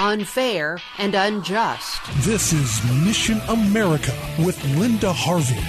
Unfair and unjust. This is Mission America with Linda Harvey.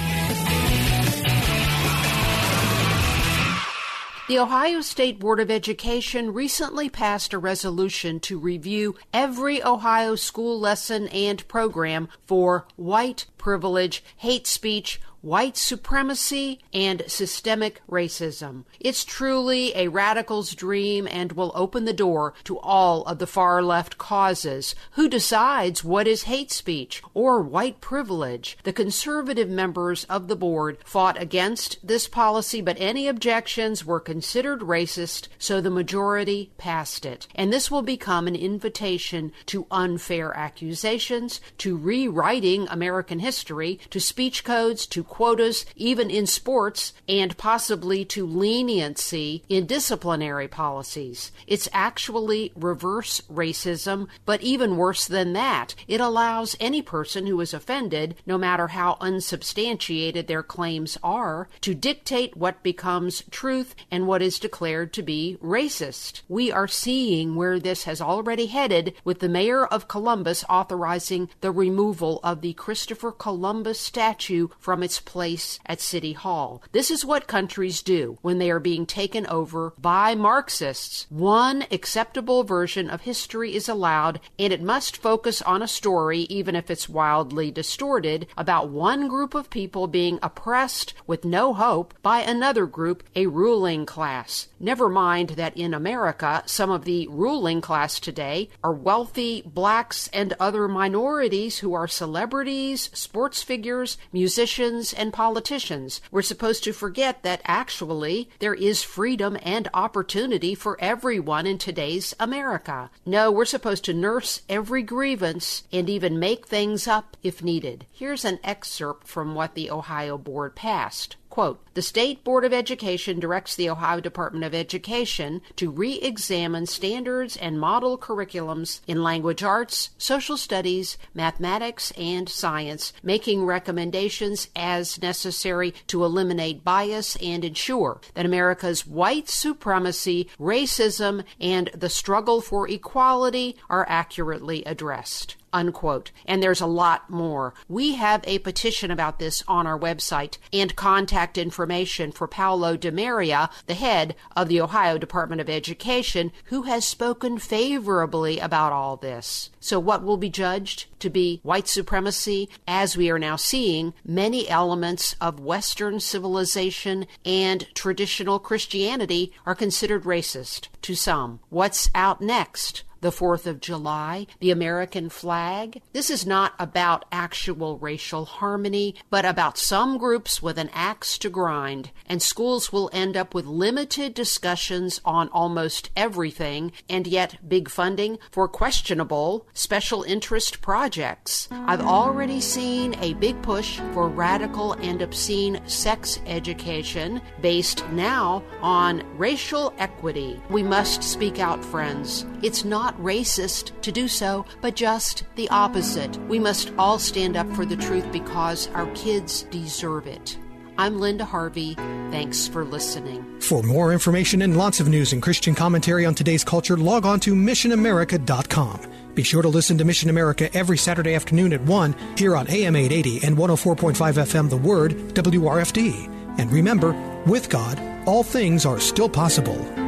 The Ohio State Board of Education recently passed a resolution to review every Ohio school lesson and program for white privilege, hate speech, white supremacy, and systemic racism. It's truly a radical's dream and will open the door to all of the far left causes. Who decides what is hate speech or white privilege? The conservative members of the board fought against this policy, but any objections were considered racist, so the majority passed it. And this will become an invitation to unfair accusations, to rewriting American history, to speech codes, to quotas, even in sports, and possibly to leniency in disciplinary policies. It's actually reverse racism, but even worse than that, it allows any person who is offended, no matter how unsubstantiated their claims are, to dictate what becomes truth and what is declared to be racist. We are seeing where this has already headed with the mayor of Columbus authorizing the removal of the Christopher Columbus statue from its place at City Hall. This is what countries do when they are being taken over by Marxists. One acceptable version of history is allowed, and it must focus on a story, even if it's wildly distorted, about one group of people being oppressed with no hope by another group, a ruling class. Never mind that in America, some of the ruling class today are wealthy blacks and other minorities who are celebrities, sports figures, musicians, and politicians. We're supposed to forget that actually there is freedom and opportunity for everyone in today's America. No, we're supposed to nurse every grievance and even make things up if needed. Here's an excerpt from what the Ohio Board passed. Quote, the State Board of Education directs the Ohio Department of Education to re examine standards and model curriculums in language arts, social studies, mathematics, and science, making recommendations as necessary to eliminate bias and ensure that America's white supremacy, racism, and the struggle for equality are accurately addressed unquote. And there's a lot more. We have a petition about this on our website and contact information for Paolo DeMaria, the head of the Ohio Department of Education, who has spoken favorably about all this. So what will be judged to be white supremacy? As we are now seeing, many elements of Western civilization and traditional Christianity are considered racist to some. What's out next? The 4th of July, the American flag. This is not about actual racial harmony, but about some groups with an axe to grind, and schools will end up with limited discussions on almost everything, and yet big funding for questionable special interest projects. I've already seen a big push for radical and obscene sex education based now on racial equity. We must speak out, friends. It's not racist to do so, but just the opposite. We must all stand up for the truth because our kids deserve it. I'm Linda Harvey. Thanks for listening. For more information and lots of news and Christian commentary on today's culture, log on to missionamerica.com. Be sure to listen to Mission America every Saturday afternoon at 1 here on AM 880 and 104.5 FM The Word, WRFD. And remember, with God, all things are still possible.